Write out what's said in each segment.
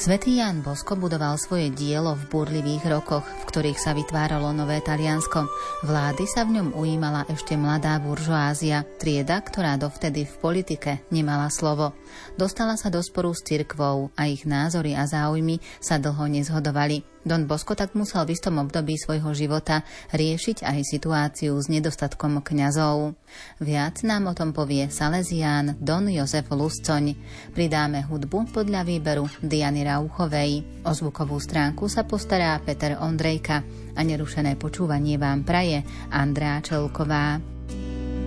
Svetý Jan Bosko budoval svoje dielo v burlivých rokoch, v ktorých sa vytváralo nové Taliansko. Vlády sa v ňom ujímala ešte mladá buržoázia, trieda, ktorá dovtedy v politike nemala slovo. Dostala sa do sporu s cirkvou a ich názory a záujmy sa dlho nezhodovali. Don Bosco tak musel v istom období svojho života riešiť aj situáciu s nedostatkom kňazov. Viac nám o tom povie Salesián Don Jozef Luscoň. Pridáme hudbu podľa výberu Diany Rauchovej. O zvukovú stránku sa postará Peter Ondrejka a nerušené počúvanie vám praje Andrá Čelková.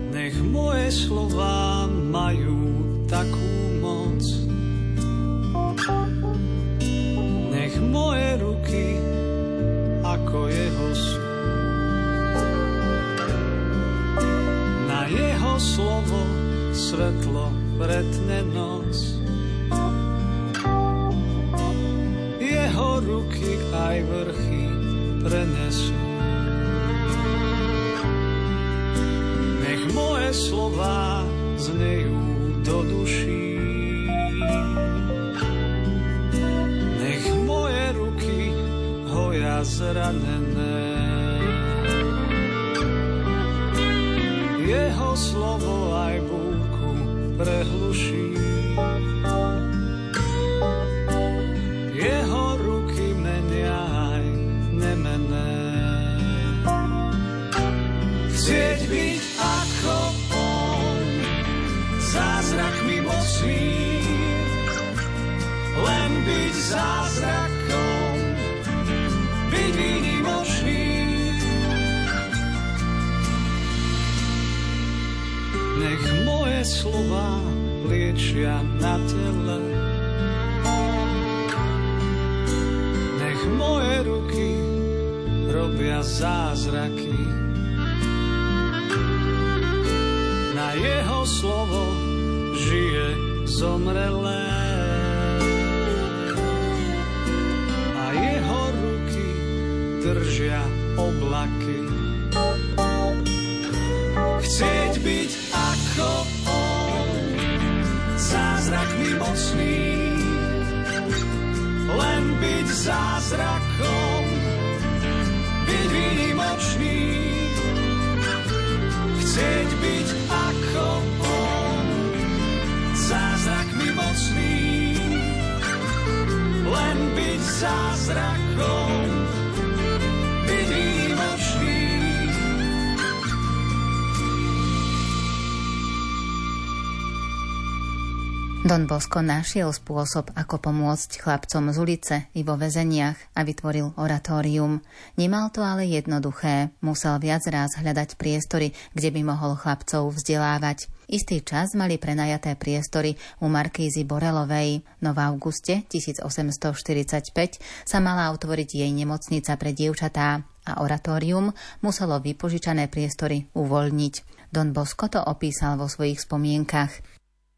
Nech moje slova majú takú moc, nech moje ruky ako jeho sú. Na jeho slovo svetlo pretne noc. Byť ako on, zázrak mocný, len byť zázrak slova liečia na tele. Nech moje ruky robia zázraky. Jeho slovo žije zomrelé. A jeho ruky držia oblaky. Chcieť byť ako zázrakmi mocný, len byť zázrakom, byť výnimočný, zázrakom, byť výnimočný. Don Bosco našiel spôsob, ako pomôcť chlapcom z ulice i vo väzeniach a vytvoril oratórium. Nemal to ale jednoduché, musel viac raz hľadať priestory, kde by mohol chlapcov vzdelávať. Istý čas mali prenajaté priestory u Markízy Borelovej, no v auguste 1845 sa mala otvoriť jej nemocnica pre dievčatá a oratórium muselo vypožičané priestory uvoľniť. Don Bosco to opísal vo svojich spomienkach.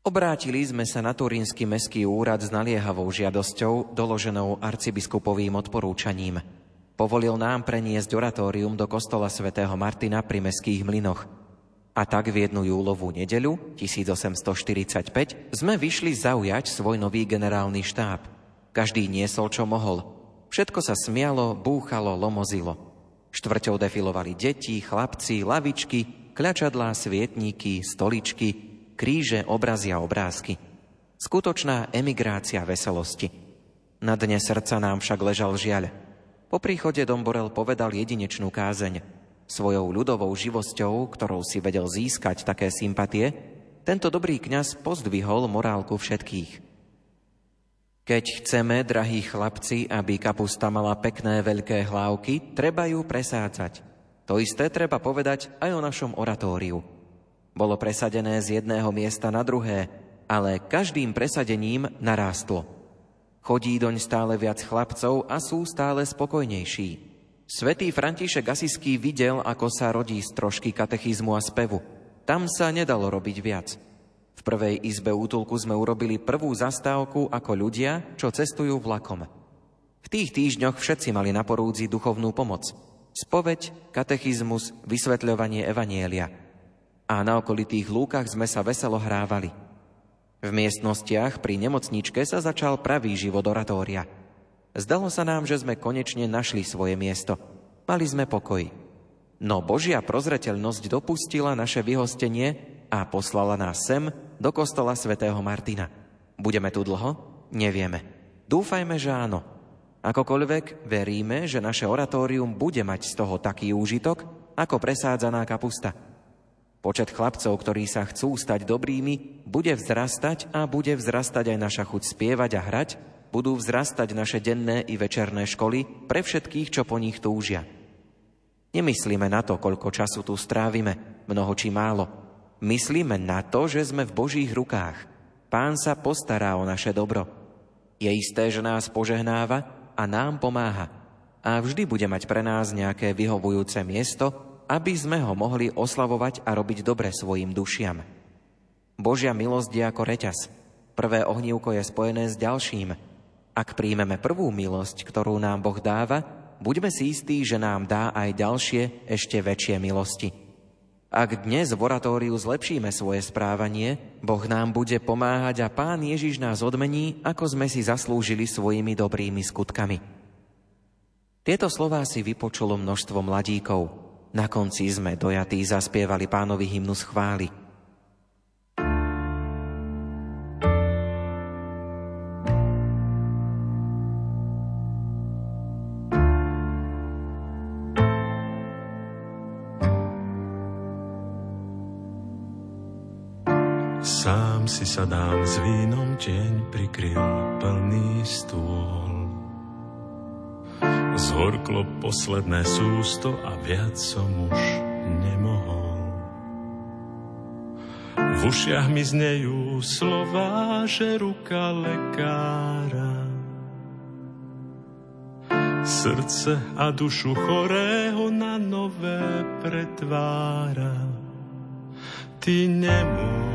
Obrátili sme sa na Turínsky meský úrad s naliehavou žiadosťou, doloženou arcibiskupovým odporúčaním. Povolil nám preniesť oratórium do kostola svätého Martina pri meských mlynoch. A tak v jednu júlovú nedeľu, 1845, sme vyšli zaujať svoj nový generálny štáb. Každý niesol, čo mohol. Všetko sa smialo, búchalo, lomozilo. Štvrťou defilovali deti, chlapci, lavičky, kľačadlá, svietníky, stoličky, kríže, obrazy a obrázky. Skutočná emigrácia veselosti. Na dne srdca nám však ležal žiaľ. Po príchode Domborel povedal jedinečnú kázeň. Svojou ľudovou živosťou, ktorou si vedel získať také sympatie, tento dobrý kňaz pozdvihol morálku všetkých. Keď chceme, drahí chlapci, aby kapusta mala pekné veľké hlávky, treba ju presádzať. To isté treba povedať aj o našom oratóriu – bolo presadené z jedného miesta na druhé, ale každým presadením narástlo. Chodí doň stále viac chlapcov a sú stále spokojnejší. Svetý František Asiský videl, ako sa rodí z trošky katechizmu a spevu. Tam sa nedalo robiť viac. V prvej izbe útulku sme urobili prvú zastávku ako ľudia, čo cestujú vlakom. V tých týždňoch všetci mali na porúdzi duchovnú pomoc. Spoveď, katechizmus, vysvetľovanie evanielia – a na okolitých lúkach sme sa veselo hrávali. V miestnostiach pri nemocničke sa začal pravý život oratória. Zdalo sa nám, že sme konečne našli svoje miesto. Mali sme pokoj. No Božia prozreteľnosť dopustila naše vyhostenie a poslala nás sem do kostola svätého Martina. Budeme tu dlho? Nevieme. Dúfajme, že áno. Akokoľvek veríme, že naše oratórium bude mať z toho taký úžitok, ako presádzaná kapusta. Počet chlapcov, ktorí sa chcú stať dobrými, bude vzrastať a bude vzrastať aj naša chuť spievať a hrať, budú vzrastať naše denné i večerné školy pre všetkých, čo po nich túžia. Nemyslíme na to, koľko času tu strávime, mnoho či málo. Myslíme na to, že sme v Božích rukách. Pán sa postará o naše dobro. Je isté, že nás požehnáva a nám pomáha. A vždy bude mať pre nás nejaké vyhovujúce miesto, aby sme ho mohli oslavovať a robiť dobre svojim dušiam. Božia milosť je ako reťaz. Prvé ohnívko je spojené s ďalším. Ak príjmeme prvú milosť, ktorú nám Boh dáva, buďme si istí, že nám dá aj ďalšie, ešte väčšie milosti. Ak dnes v oratóriu zlepšíme svoje správanie, Boh nám bude pomáhať a Pán Ježiš nás odmení, ako sme si zaslúžili svojimi dobrými skutkami. Tieto slová si vypočulo množstvo mladíkov – na konci sme dojatí zaspievali pánovi hymnus chvály. Si sadám s vínom, deň prikryl plný stôl. Zhorklo posledné sústo a viac som už nemohol. V ušiach mi znejú slova, že ruka lekára srdce a dušu chorého na nové pretvára. Ty nemôžeš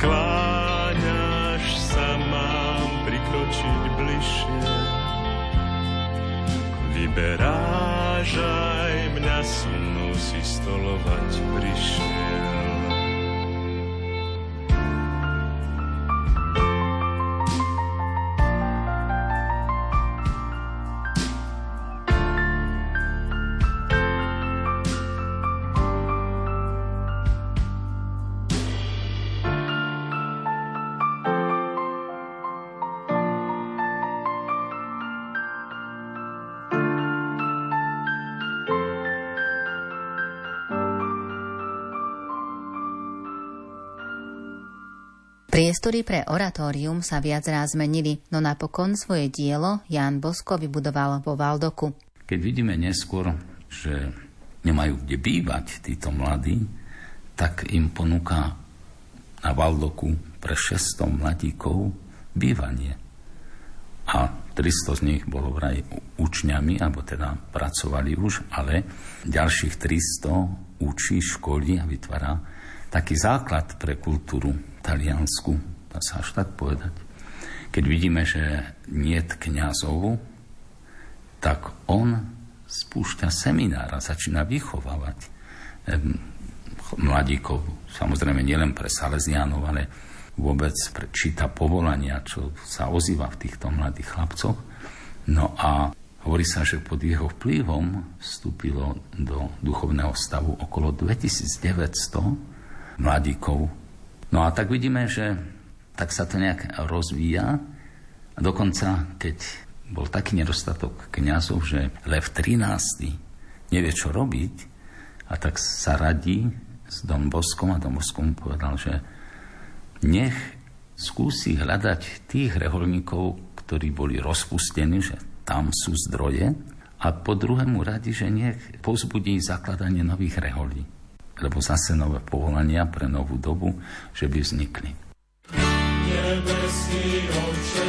skláňaš sa, mám prikročiť bližšie. Vyberáš aj mňa, so si stolovať prišiel. Priestory pre oratórium sa viac raz zmenili, no napokon svoje dielo Jan Bosko vybudoval vo Valdoku. Keď vidíme neskôr, že nemajú kde bývať títo mladí, tak im ponúka na Valdoku pre 600 mladíkov bývanie. A 300 z nich bolo vraj učňami, alebo teda pracovali už, ale ďalších 300 učí, školí a vytvára taký základ pre kultúru taliansku, dá sa až tak povedať. Keď vidíme, že nie kňazov, tak on spúšťa seminár a začína vychovávať mladíkov. Samozrejme nielen pre Salesianov, ale vôbec číta povolania, čo sa ozýva v týchto mladých chlapcoch. No a hovorí sa, že pod jeho vplyvom vstúpilo do duchovného stavu okolo 2900 mladíkov. No a tak vidíme, že tak sa to nejak rozvíja a dokonca, keď bol taký nedostatok kňazov, že Lev 13. nevie, čo robiť, a tak sa radí s Don Boskom a Don Boskom povedal, že nech skúsi hľadať tých reholníkov, ktorí boli rozpustení, že tam sú zdroje, a po druhému radi, že nech pozbudí zakladanie nových reholí, lebo zase nové povolania pre novú dobu, že by vznikli. Nebeský oče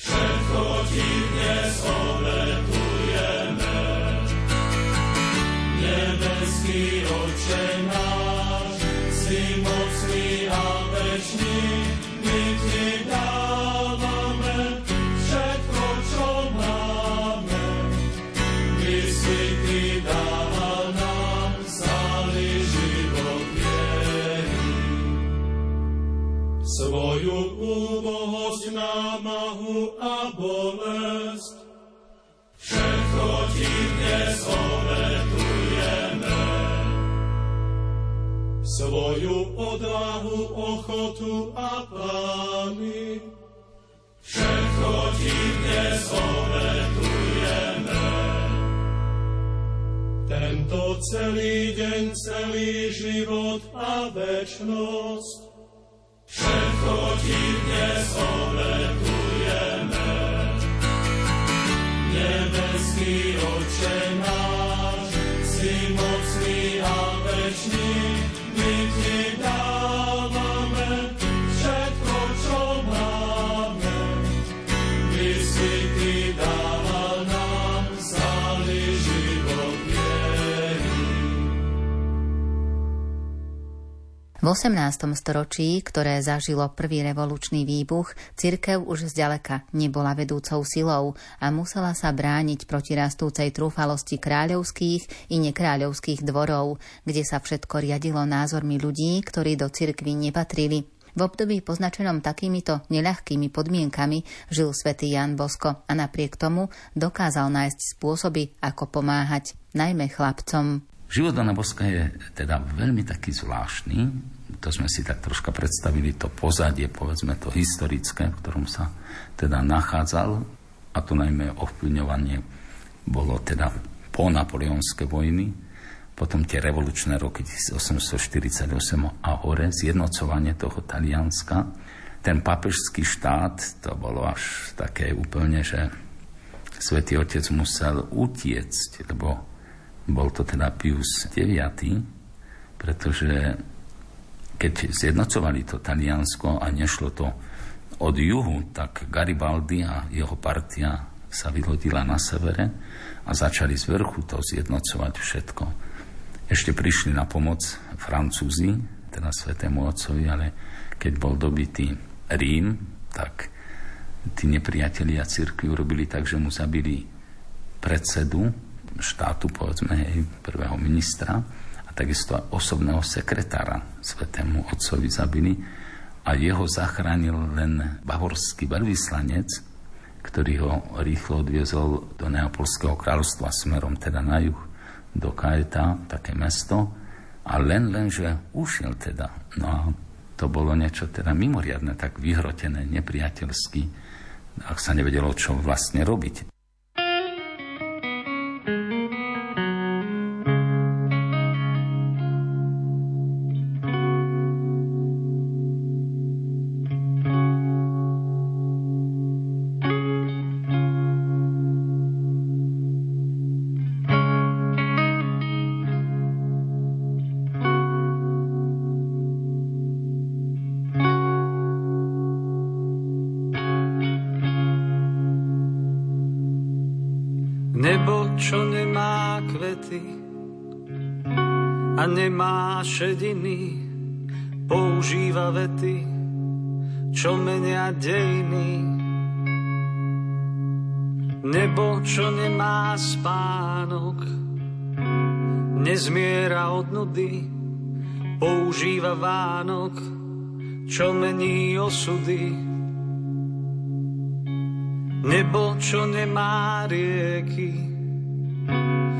Všetko ti dnes obetujeme. Námahu a bolest. Všetko ti dnes obetujeme. Svoju odvahu, ochotu a plány. Všetko ti dnes obetujeme. Tento celý deň, celý život a večnosť. Všetko ti dnes V 18. storočí, ktoré zažilo prvý revolučný výbuch, cirkev už zďaleka nebola vedúcou silou a musela sa brániť proti rastúcej trúfalosti kráľovských i nekráľovských dvorov, kde sa všetko riadilo názormi ľudí, ktorí do cirkvy nepatrili. V období poznačenom takýmito neľahkými podmienkami žil svätý Jan Bosko a napriek tomu dokázal nájsť spôsoby, ako pomáhať, najmä chlapcom. Život Dana Boska je teda veľmi taký zvláštny. To sme si tak troška predstavili, to pozadie, povedzme to historické, v ktorom sa teda nachádzal. A to najmä ovplyvňovanie bolo teda po napoleonské vojny, potom tie revolučné roky 1848 a hore, zjednocovanie toho Talianska. Ten papežský štát, to bolo až také úplne, že svätý Otec musel utiecť, lebo bol to teda Pius IX, pretože keď zjednocovali to Taliansko a nešlo to od juhu, tak Garibaldi a jeho partia sa vylodila na severe a začali z vrchu to zjednocovať všetko. Ešte prišli na pomoc Francúzi, teda Svetému Otcovi, ale keď bol dobitý Rím, tak tí nepriatelia cirkvi urobili tak, že mu zabili predsedu štátu, povedzme, hej, prvého ministra a takisto osobného sekretára svetému otcovi zabili a jeho zachránil len bavorský veľvyslanec, ktorý ho rýchlo odviezol do Neapolského kráľovstva smerom teda na juh do Kaeta, také mesto, a len, len, že ušiel teda. No a to bolo niečo teda mimoriadne, tak vyhrotené, nepriateľsky, ak sa nevedelo, čo vlastne robiť. Šediny používa vety, čo menia dejiny. Nebo, čo nemá spánok, nezmiera od nudy, používa Vánok, čo mení osudy. Nebo, čo nemá rieky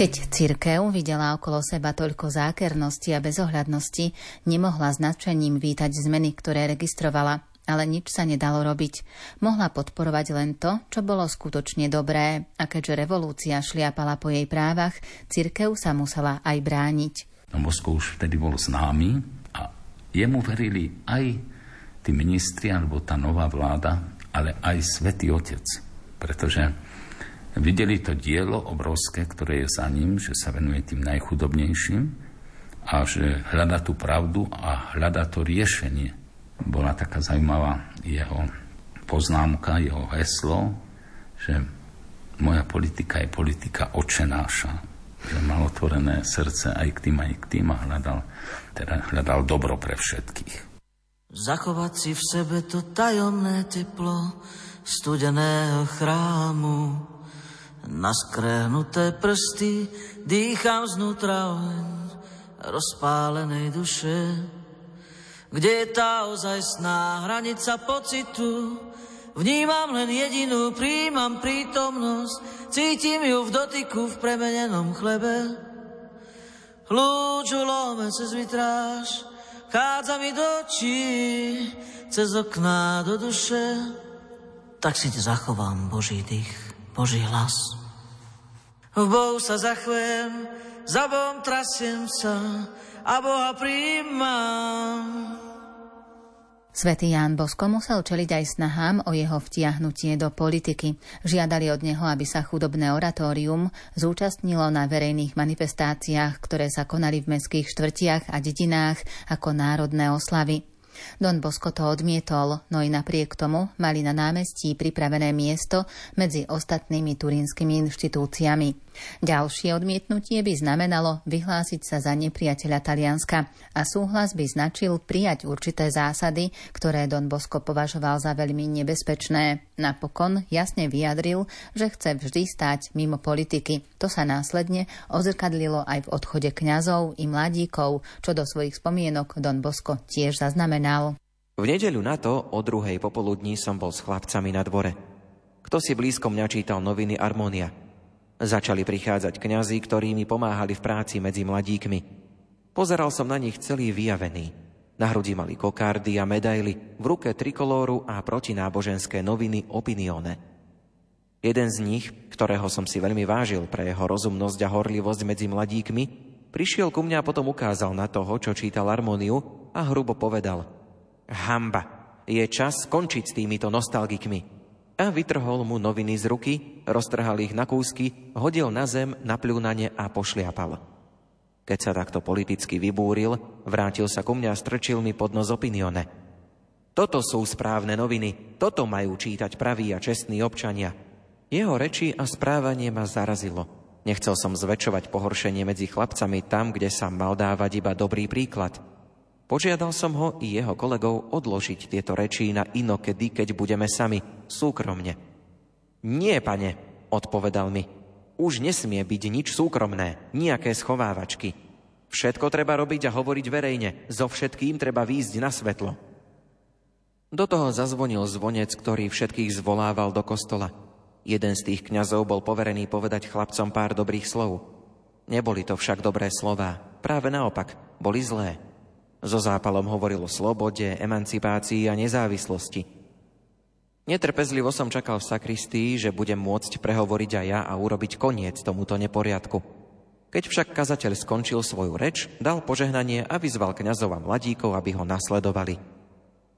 Keď cirkev videla okolo seba toľko zákernosti a bezohľadnosti, nemohla s nadšením vítať zmeny, ktoré registrovala, ale nič sa nedalo robiť. Mohla podporovať len to, čo bolo skutočne dobré a keďže revolúcia šliapala po jej právach, cirkev sa musela aj brániť. No, už vtedy bol známy a jemu verili aj tí ministri alebo tá nová vláda, ale aj Svetý Otec, pretože Videli to dielo obrovské, ktoré je za ním, že sa venuje tým najchudobnejším a že hľada tú pravdu a hľada to riešenie. Bola taká zaujímavá jeho poznámka, jeho heslo, že moja politika je politika očenáša. Že mal otvorené srdce aj k tým, aj k tým a hľadal, teda hľadal dobro pre všetkých. Zachovať si v sebe to tajomné teplo studeného chrámu, Naskrehnuté prsty dýcham znútra oheň rozpálenej duše. Kde je tá ozajstná hranica pocitu? Vnímam len jedinú, príjmam prítomnosť, cítim ju v dotyku v premenenom chlebe. Lúču lome cez vitráž, chádza mi do očí, cez okná do duše. Tak si ti zachovám Boží dých. Boží hlas. V Bohu sa zachvem, za Bohom trasiem sa a Boha príjmam. Svetý Ján Bosko musel čeliť aj snahám o jeho vtiahnutie do politiky. Žiadali od neho, aby sa chudobné oratórium zúčastnilo na verejných manifestáciách, ktoré sa konali v mestských štvrtiach a dedinách ako národné oslavy. Don Bosco to odmietol, no i napriek tomu mali na námestí pripravené miesto medzi ostatnými turínskymi inštitúciami. Ďalšie odmietnutie by znamenalo vyhlásiť sa za nepriateľa Talianska a súhlas by značil prijať určité zásady, ktoré Don Bosco považoval za veľmi nebezpečné. Napokon jasne vyjadril, že chce vždy stáť mimo politiky. To sa následne ozrkadlilo aj v odchode kňazov i mladíkov, čo do svojich spomienok Don Bosco tiež zaznamenal. V nedeľu na to o druhej popoludní som bol s chlapcami na dvore. Kto si blízko mňa čítal noviny Armónia. Začali prichádzať kňazi, ktorí mi pomáhali v práci medzi mladíkmi. Pozeral som na nich celý vyjavený. Na hrudi mali kokardy a medaily, v ruke trikolóru a protináboženské noviny Opinione. Jeden z nich, ktorého som si veľmi vážil pre jeho rozumnosť a horlivosť medzi mladíkmi, prišiel ku mňa a potom ukázal na toho, čo čítal harmóniu a hrubo povedal Hamba, je čas skončiť s týmito nostalgikmi. A vytrhol mu noviny z ruky, roztrhal ich na kúsky, hodil na zem, na ne a pošliapal. Keď sa takto politicky vybúril, vrátil sa ku mňa a strčil mi pod nos opinione. Toto sú správne noviny, toto majú čítať praví a čestní občania. Jeho reči a správanie ma zarazilo. Nechcel som zväčšovať pohoršenie medzi chlapcami tam, kde sa mal dávať iba dobrý príklad. Požiadal som ho i jeho kolegov odložiť tieto rečí na inokedy, keď budeme sami, súkromne. Nie, pane, odpovedal mi, už nesmie byť nič súkromné, nejaké schovávačky. Všetko treba robiť a hovoriť verejne, so všetkým treba výjsť na svetlo. Do toho zazvonil zvonec, ktorý všetkých zvolával do kostola. Jeden z tých kňazov bol poverený povedať chlapcom pár dobrých slov. Neboli to však dobré slová, práve naopak, boli zlé. So zápalom hovoril o slobode, emancipácii a nezávislosti – Netrpezlivo som čakal v sakristii, že budem môcť prehovoriť aj ja a urobiť koniec tomuto neporiadku. Keď však kazateľ skončil svoju reč, dal požehnanie a vyzval kňazov a mladíkov, aby ho nasledovali.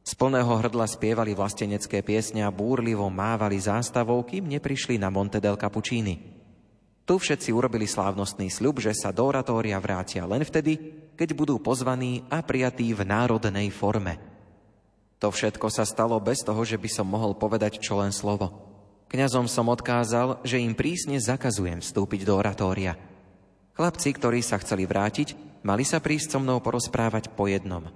Z plného hrdla spievali vlastenecké piesne a búrlivo mávali zástavou, kým neprišli na Monte del Cappuccini. Tu všetci urobili slávnostný sľub, že sa do oratória vrátia len vtedy, keď budú pozvaní a prijatí v národnej forme – to všetko sa stalo bez toho, že by som mohol povedať čo len slovo. Kňazom som odkázal, že im prísne zakazujem vstúpiť do oratória. Chlapci, ktorí sa chceli vrátiť, mali sa prísť so mnou porozprávať po jednom.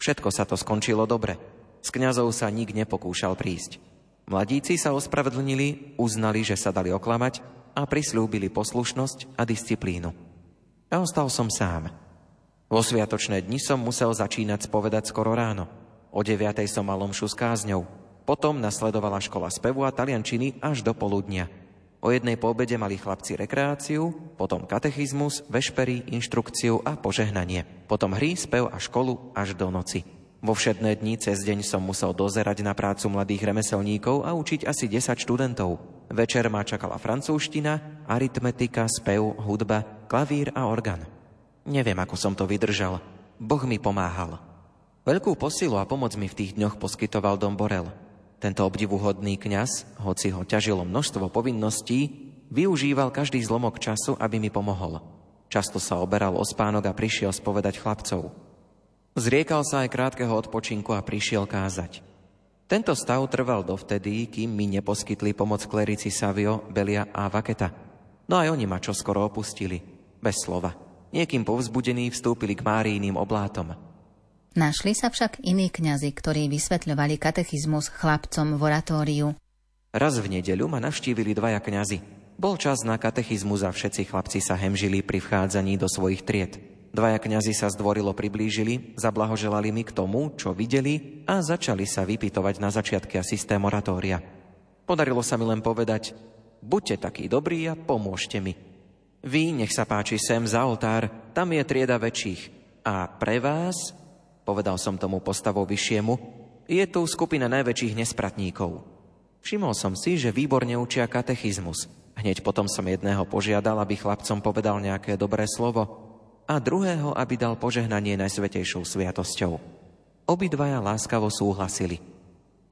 Všetko sa to skončilo dobre. S kňazov sa nik nepokúšal prísť. Mladíci sa ospravedlnili, uznali, že sa dali oklamať a prislúbili poslušnosť a disciplínu. A ostal som sám. Vo sviatočné dni som musel začínať spovedať skoro ráno. O 9. som mal omšu s kázňou. Potom nasledovala škola spevu a taliančiny až do poludnia. O jednej po obede mali chlapci rekreáciu, potom katechizmus, vešpery, inštrukciu a požehnanie. Potom hry, spev a školu až do noci. Vo všedné dni cez deň som musel dozerať na prácu mladých remeselníkov a učiť asi 10 študentov. Večer ma čakala francúzština, aritmetika, spev, hudba, klavír a orgán. Neviem, ako som to vydržal. Boh mi pomáhal. Veľkú posilu a pomoc mi v tých dňoch poskytoval Dom Borel. Tento obdivuhodný kňaz, hoci ho ťažilo množstvo povinností, využíval každý zlomok času, aby mi pomohol. Často sa oberal o spánok a prišiel spovedať chlapcov. Zriekal sa aj krátkeho odpočinku a prišiel kázať. Tento stav trval dovtedy, kým mi neposkytli pomoc klerici Savio, Belia a Vaketa. No aj oni ma čoskoro opustili, bez slova. Niekým povzbudení vstúpili k Márijným oblátom. Našli sa však iní kňazi, ktorí vysvetľovali katechizmus chlapcom v oratóriu. Raz v nedeľu ma navštívili dvaja kňazi. Bol čas na katechizmus a všetci chlapci sa hemžili pri vchádzaní do svojich tried. Dvaja kňazi sa zdvorilo priblížili, zablahoželali mi k tomu, čo videli a začali sa vypytovať na začiatky a systém oratória. Podarilo sa mi len povedať, buďte takí dobrí a pomôžte mi. Vy, nech sa páči sem za oltár, tam je trieda väčších. A pre vás povedal som tomu postavou vyššiemu, je tu skupina najväčších nespratníkov. Všimol som si, že výborne učia katechizmus. Hneď potom som jedného požiadal, aby chlapcom povedal nejaké dobré slovo a druhého, aby dal požehnanie najsvetejšou sviatosťou. Obidvaja láskavo súhlasili.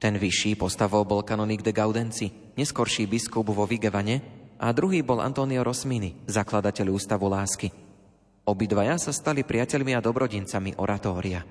Ten vyšší postavou bol kanonik de Gaudenci, neskorší biskup vo Vigevane, a druhý bol Antonio Rosmini, zakladateľ Ústavu lásky. Obidvaja sa stali priateľmi a dobrodincami oratória.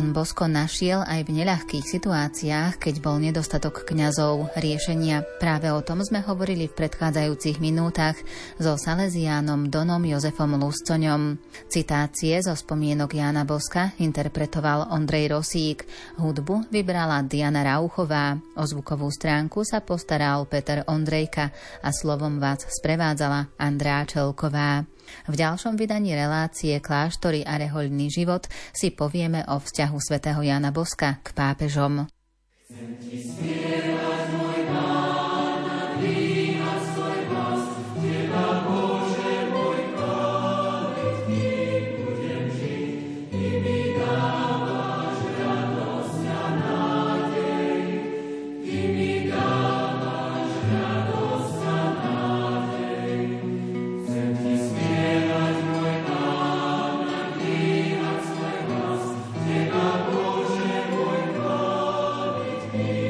Don Bosco našiel aj v neľahkých situáciách, keď bol nedostatok kňazov, riešenia. Práve o tom sme hovorili v predchádzajúcich minútach so Salesiánom Donom Jozefom Luscoňom. Citácie zo spomienok Jána Boska interpretoval Ondrej Rosík, hudbu vybrala Diana Rauchová, o zvukovú stránku sa postaral Peter Ondrejka a slovom vás sprevádzala Andrá Čelková. V ďalšom vydaní relácie Kláštory a rehoľný život si povieme o vzťahu svätého Jana Boska k pápežom. Chcem ti me.